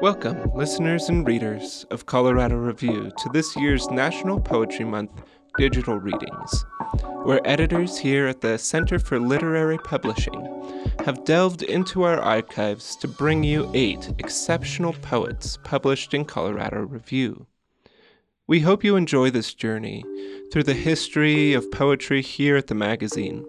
Welcome, listeners and readers of Colorado Review, to this year's National Poetry Month digital readings, where editors here at the Center for Literary Publishing have delved into our archives to bring you eight exceptional poets published in Colorado Review. We hope you enjoy this journey through the history of poetry here at the magazine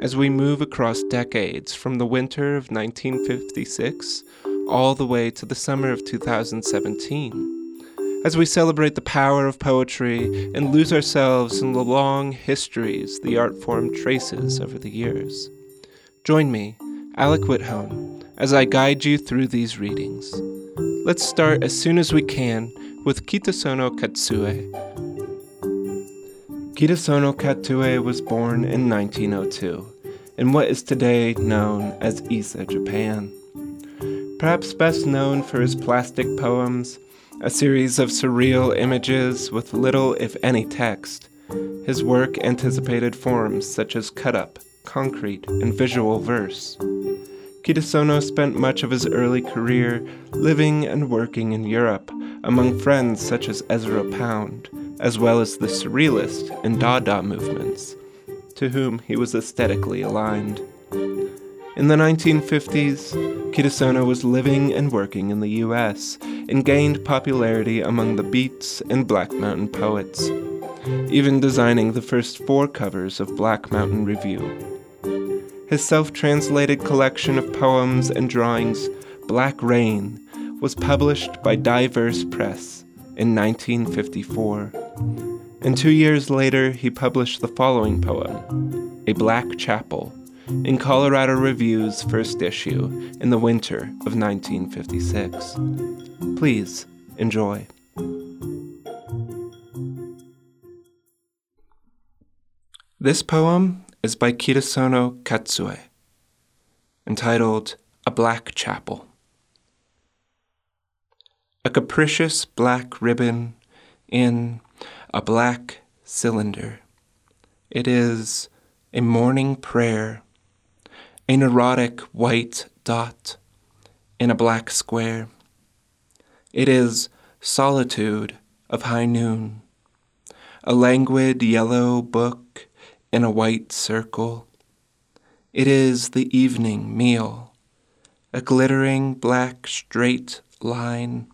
as we move across decades from the winter of 1956 all the way to the summer of 2017. As we celebrate the power of poetry and lose ourselves in the long histories the art form traces over the years. Join me, Alec Witthohn, as I guide you through these readings. Let's start as soon as we can with Kitasono Katsue. Kitasono Katsue was born in 1902 in what is today known as Ise, Japan. Perhaps best known for his plastic poems, a series of surreal images with little, if any, text, his work anticipated forms such as cut up, concrete, and visual verse. Kitasono spent much of his early career living and working in Europe among friends such as Ezra Pound, as well as the Surrealist and Dada movements, to whom he was aesthetically aligned. In the 1950s, Kitasono was living and working in the US and gained popularity among the Beats and Black Mountain poets, even designing the first four covers of Black Mountain Review. His self translated collection of poems and drawings, Black Rain, was published by Divers Press in 1954. And two years later, he published the following poem, A Black Chapel, in Colorado Review's first issue in the winter of 1956. Please enjoy. This poem is by Kitasono Katsue, entitled A Black Chapel. A capricious black ribbon in a black cylinder. It is a morning prayer, a neurotic white dot in a black square. It is solitude of high noon, a languid yellow book in a white circle. It is the evening meal, a glittering black straight line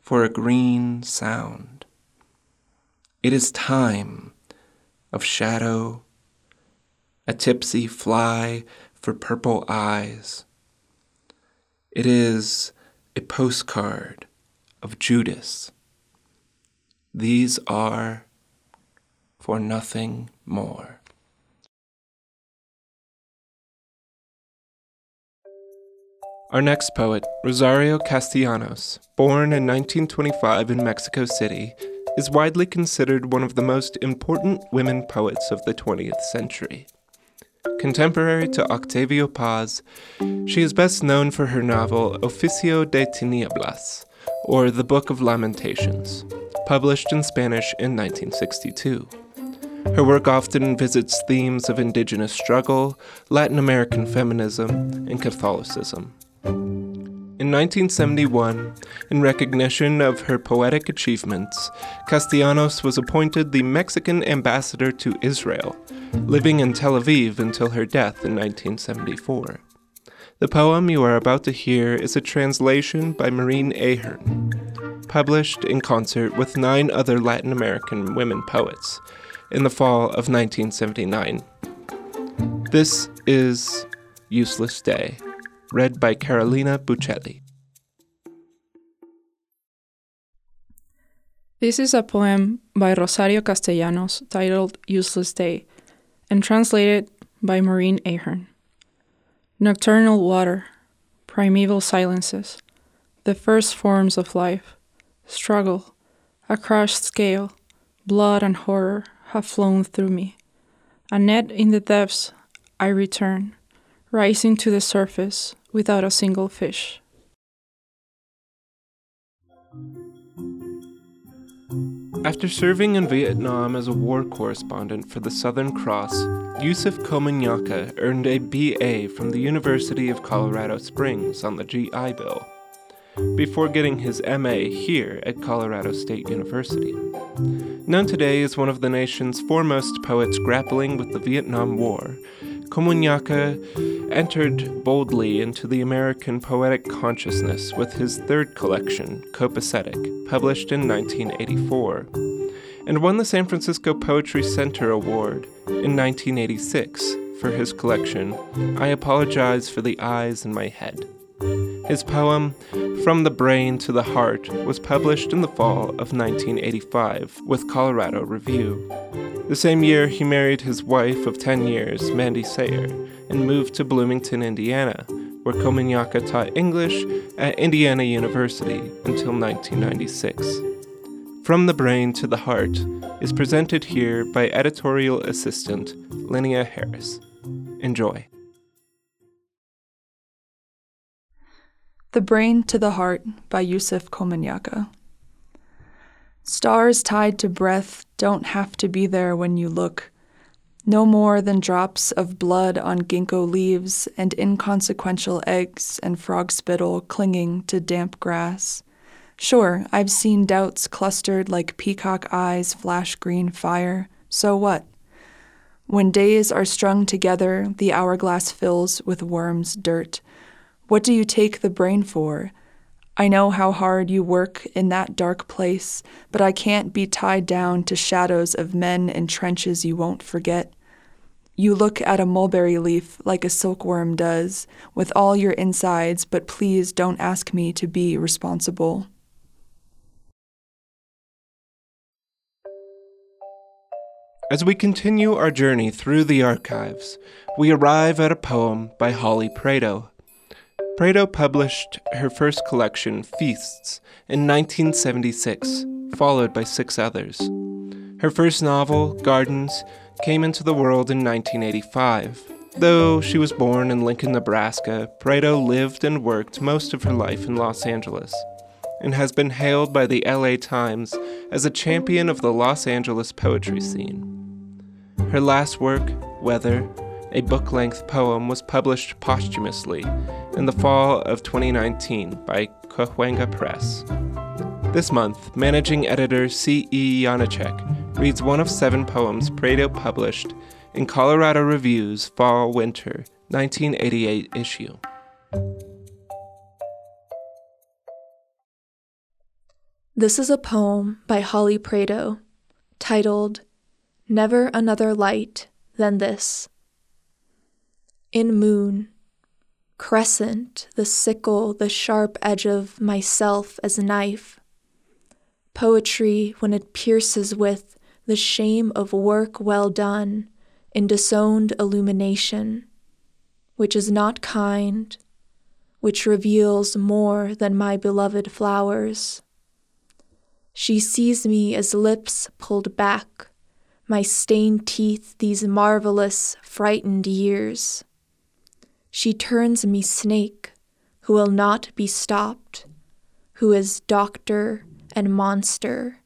for a green sound. It is time of shadow, a tipsy fly for purple eyes. It is a postcard of Judas. These are for nothing more. Our next poet, Rosario Castellanos, born in 1925 in Mexico City, is widely considered one of the most important women poets of the 20th century. Contemporary to Octavio Paz, she is best known for her novel Oficio de Tinieblas, or The Book of Lamentations, published in Spanish in 1962. Her work often visits themes of indigenous struggle, Latin American feminism, and Catholicism. In 1971, in recognition of her poetic achievements, Castellanos was appointed the Mexican ambassador to Israel, living in Tel Aviv until her death in 1974. The poem you are about to hear is a translation by Maureen Ahern, published in concert with nine other Latin American women poets in the fall of 1979. This is Useless Day read by Carolina Bucheli. This is a poem by Rosario Castellanos titled Useless Day and translated by Maureen Ahern. Nocturnal water, primeval silences, the first forms of life, struggle, a crushed scale, blood and horror have flown through me. A net in the depths, I return, rising to the surface, without a single fish. After serving in Vietnam as a war correspondent for the Southern Cross, Yusef Komunyakaa earned a BA from the University of Colorado Springs on the GI Bill. before getting his MA here at Colorado State University. Known today as one of the nation's foremost poets grappling with the Vietnam War, Komunyakaa uh, entered boldly into the American poetic consciousness with his third collection, Copacetic, published in 1984, and won the San Francisco Poetry Center Award in 1986 for his collection, I Apologize for the Eyes in My Head. His poem, From the Brain to the Heart, was published in the fall of 1985 with Colorado Review. The same year, he married his wife of 10 years, Mandy Sayer, and moved to Bloomington, Indiana, where Komunyakaa taught English at Indiana University until 1996. From the Brain to the Heart is presented here by editorial assistant Linnea Harris. Enjoy. The Brain to the Heart by Yusef Komunyakaa. Stars tied to breath don't have to be there when you look, no more than drops of blood on ginkgo leaves and inconsequential eggs and frog spittle clinging to damp grass. Sure, I've seen doubts clustered like peacock eyes flash green fire. So what? When days are strung together, the hourglass fills with worms' dirt. What do you take the brain for? I know how hard you work in that dark place, but I can't be tied down to shadows of men in trenches you won't forget. You look at a mulberry leaf like a silkworm does, with all your insides, but please don't ask me to be responsible. As we continue our journey through the archives, we arrive at a poem by Holly Prado. Prado published her first collection, Feasts, in 1976, followed by six others. Her first novel, Gardens, came into the world in 1985. Though she was born in Lincoln, Nebraska, Prado lived and worked most of her life in Los Angeles and has been hailed by the LA Times as a champion of the Los Angeles poetry scene. Her last work, Weather, a book length poem, was published posthumously in the fall of 2019 by Cahuenga Press. This month, managing editor C.E. Janecek reads one of seven poems Prado published in Colorado Review's Fall Winter 1988 issue. This is a poem by Holly Prado titled Never another light than this. In moon, crescent, the sickle, the sharp edge of myself as a knife. Poetry when it pierces with the shame of work well done in disowned illumination, which is not kind, which reveals more than my beloved flowers. She sees me as lips pulled back my stained teeth these marvelous, frightened years. She turns me snake, who will not be stopped, who is doctor and monster,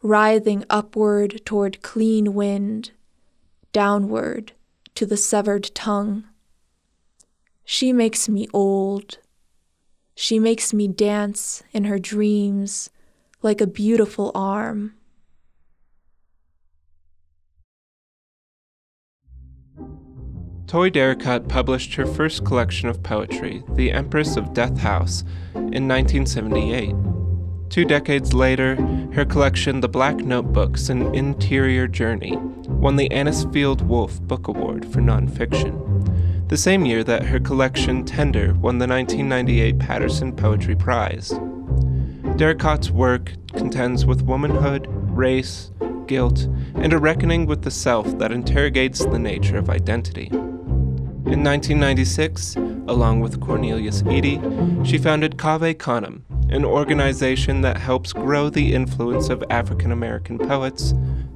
writhing upward toward clean wind, downward to the severed tongue. She makes me old. She makes me dance in her dreams like a beautiful arm. Toi Derricotte published her first collection of poetry, The Empress of Death House, in 1978. Two decades later, her collection, The Black Notebooks An Interior Journey, won the Anisfield Wolf Book Award for nonfiction. The same year that her collection, Tender, won the 1998 Paterson Poetry Prize. Derricotte's work contends with womanhood, race, guilt, and a reckoning with the self that interrogates the nature of identity. In 1996, along with Cornelius Eady, she founded Cave Canem, an organization that helps grow the influence of African American poets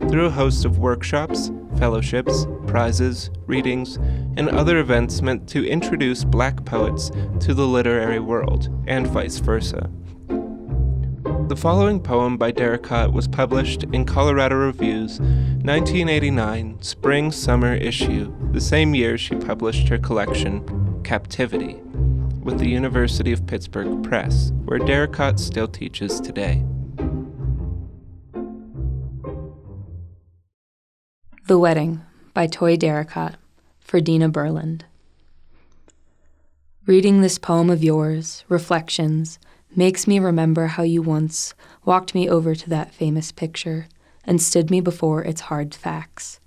through a host of workshops, fellowships, prizes, readings, and other events meant to introduce black poets to the literary world, and vice versa. The following poem by Derricotte was published in Colorado Review's 1989 Spring Summer issue, the same year she published her collection, Captivity. with the University of Pittsburgh Press, where Derricotte still teaches today. The Wedding by Toi Derricotte for Dina Burland. Reading this poem of yours, Reflections, makes me remember how you once walked me over to that famous picture and stood me before its hard facts,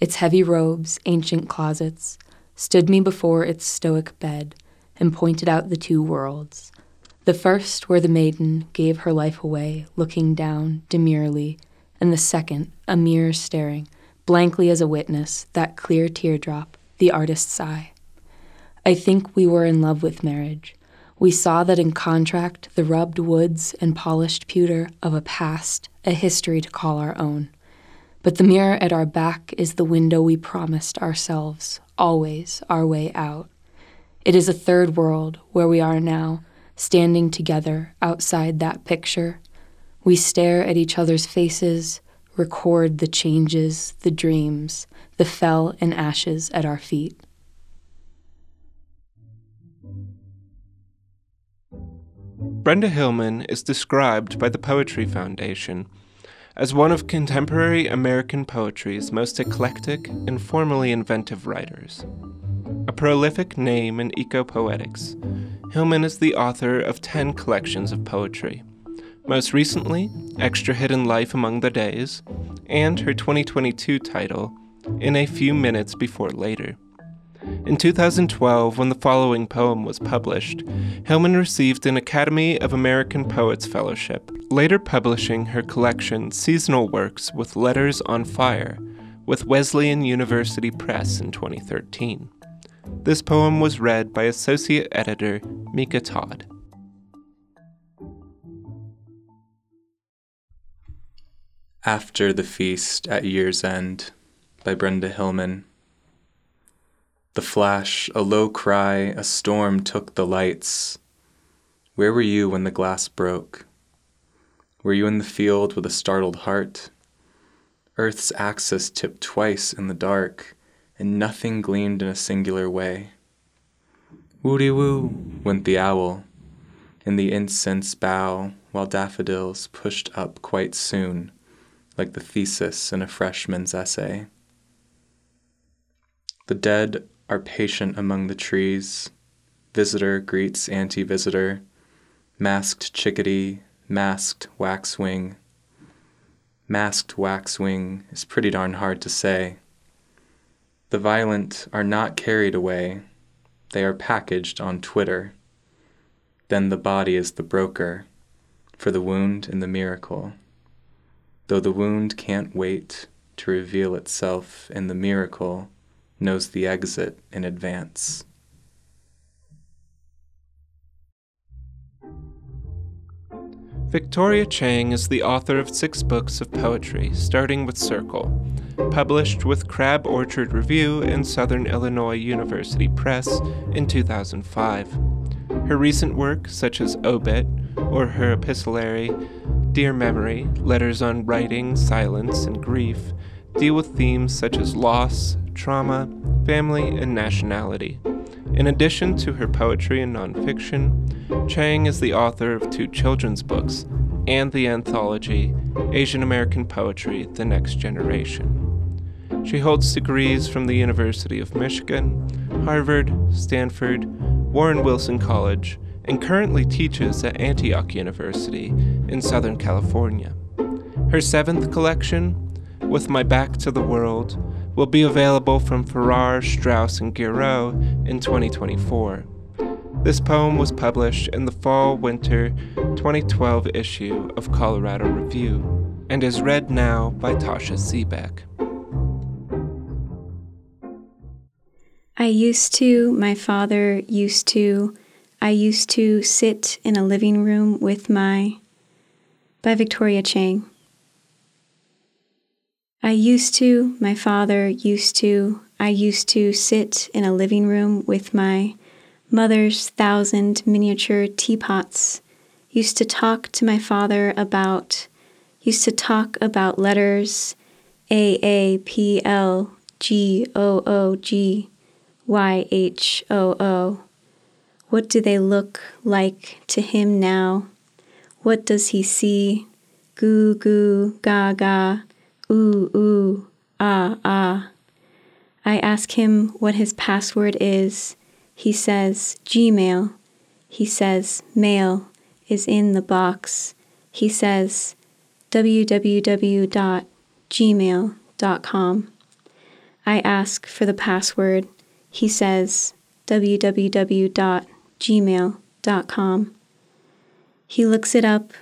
its heavy robes, ancient closets, stood me before its stoic bed, and pointed out the two worlds. The first, where the maiden gave her life away, looking down demurely, and the second, a mirror staring, blankly as a witness, that clear teardrop, the artist's eye. I think we were in love with marriage. We saw that in contract, the rubbed woods and polished pewter of a past, a history to call our own. But the mirror at our back is the window we promised ourselves, always our way out. It is a third world where we are now, standing together outside that picture. We stare at each other's faces, record the changes, the dreams, the fell and ashes at our feet. Brenda Hillman is described by the Poetry Foundation as one of contemporary American poetry's most eclectic and formally inventive writers. A prolific name in eco-poetics, Hillman is the author of 10 collections of poetry. Most recently, Extra Hidden Life Among the Days, and her 2022 title, In a Few Minutes Before Later. In 2012, when the following poem was published, Hillman received an Academy of American Poets Fellowship, later publishing her collection Seasonal Works with Letters on Fire with Wesleyan University Press in 2013. This poem was read by Associate Editor Mika Todd. After the Feast at Year's End by Brenda Hillman. The flash, a low cry, a storm took the lights. Where were you when the glass broke? Were you in the field with a startled heart? Earth's axis tipped twice in the dark, and nothing gleamed in a singular way. Woody woo, went the owl, in the incense bough, while daffodils pushed up quite soon, like the thesis in a freshman's essay. The dead are patient among the trees. Visitor greets anti visitor. Masked chickadee, masked waxwing. Masked waxwing is pretty darn hard to say. The violent are not carried away, they are packaged on Twitter. Then the body is the broker for the wound and the miracle. Though the wound can't wait to reveal itself in the miracle knows the exit in advance. Victoria Chang is the author of six books of poetry, starting with Circle, published with Crab Orchard Review and Southern Illinois University Press in 2005. Her recent work, such as Obit or her epistolary Dear Memory Letters on Writing, Silence, and Grief, deal with themes such as loss, trauma, family, and nationality. In addition to her poetry and nonfiction, Chang is the author of two children's books and the anthology Asian American Poetry The Next Generation. She holds degrees from the University of Michigan, Harvard, Stanford, Warren Wilson College, and currently teaches at Antioch University in Southern California. Her seventh collection, With My Back to the World, will be available from Farrar, Straus, and Giroux in 2024. This poem was published in the fall winter 2012 issue of Colorado Review and is read now by Tasha Seebeck. I used to, my father used to, I used to sit in a living room with my. by Victoria Chang. I used to, my father used to, I used to sit in a living room with my mother's thousand miniature teapots, used to talk to my father about, used to talk about letters A A P L G O O G Y H O O. What do they look like to him now? What does he see? Goo goo, ga ga, ooh ooh, ah ah. I ask him what his password is. He says Gmail. He says mail is in the box. He says www.gmail.com. I ask for the password. He says www.gmail.com. He looks it up,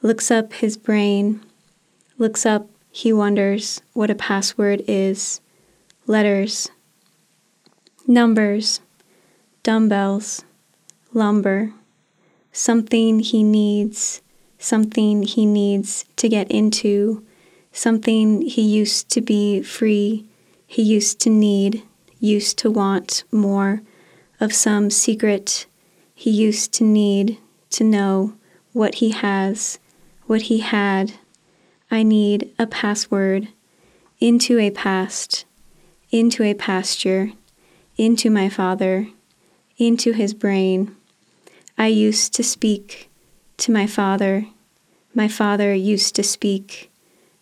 looks up his brain, looks up, he wonders what a password is. Letters, numbers, dumbbells, lumber, something he needs, something he needs to get into, something he used to be free, he used to need, used to want more of some secret. He used to need to know what he has, what he had. I need a password into a past, into a pasture, into my father, into his brain. I used to speak to my father. My father used to speak.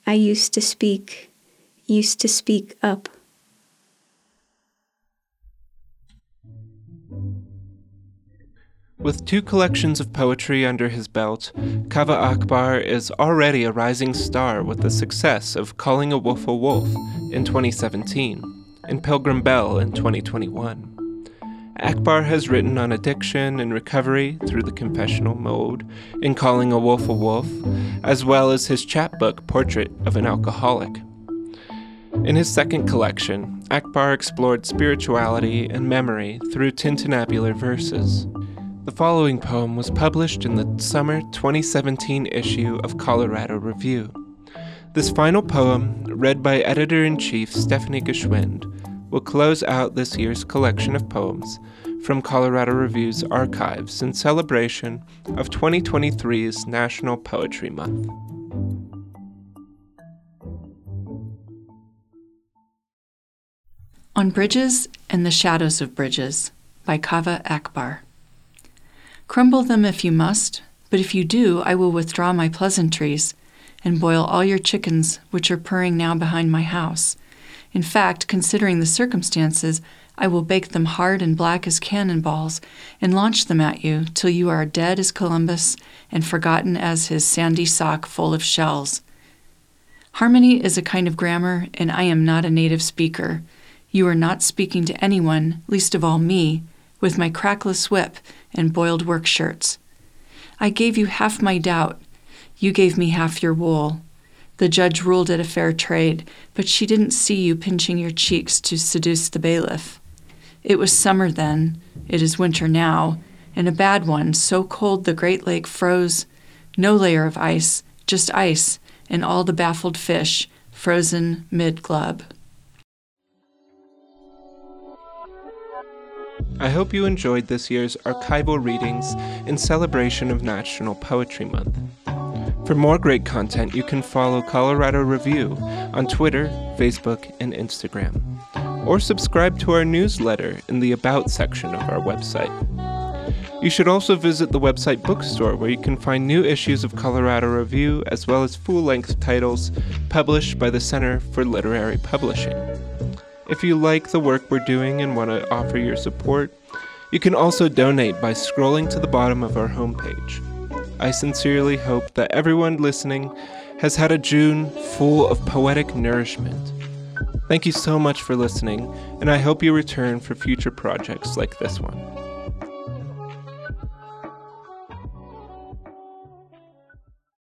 I used to speak, used to speak up. With two collections of poetry under his belt, Kaveh Akbar is already a rising star with the success of Calling a Wolf a Wolf in 2017 and Pilgrim Bell in 2021. Akbar has written on addiction and recovery through the confessional mode in Calling a Wolf a Wolf, as well as his chapbook Portrait of an Alcoholic. In his second collection, Akbar explored spirituality and memory through tintinnabular verses. The following poem was published in the summer 2017 issue of Colorado Review. This final poem, read by editor in chief Stephanie G'Schwind, will close out this year's collection of poems from Colorado Review's archives in celebration of 2023's National Poetry Month. On Bridges and the Shadows of Bridges by Kaveh Akbar. Crumble them if you must, but if you do, I will withdraw my pleasantries and boil all your chickens which are purring now behind my house. In fact, considering the circumstances, I will bake them hard and black as cannon balls and launch them at you till you are dead as Columbus and forgotten as his sandy sock full of shells. Harmony is a kind of grammar, and I am not a native speaker. You are not speaking to anyone, least of all me, with my crackless whip and boiled work shirts. I gave you half my doubt. You gave me half your wool. The judge ruled it a fair trade, but she didn't see you pinching your cheeks to seduce the bailiff. It was summer then, it is winter now, and a bad one, so cold the great lake froze. No layer of ice, just ice, and all the baffled fish, frozen mid glub. I hope you enjoyed this year's archival readings in celebration of National Poetry Month. For more great content, you can follow Colorado Review on Twitter, Facebook, and Instagram, or subscribe to our newsletter in the About section of our website. You should also visit the website bookstore where you can find new issues of Colorado Review as well as full length titles published by the Center for Literary Publishing. If you like the work we're doing and want to offer your support, you can also donate by scrolling to the bottom of our homepage. I sincerely hope that everyone listening has had a June full of poetic nourishment. Thank you so much for listening, and I hope you return for future projects like this one.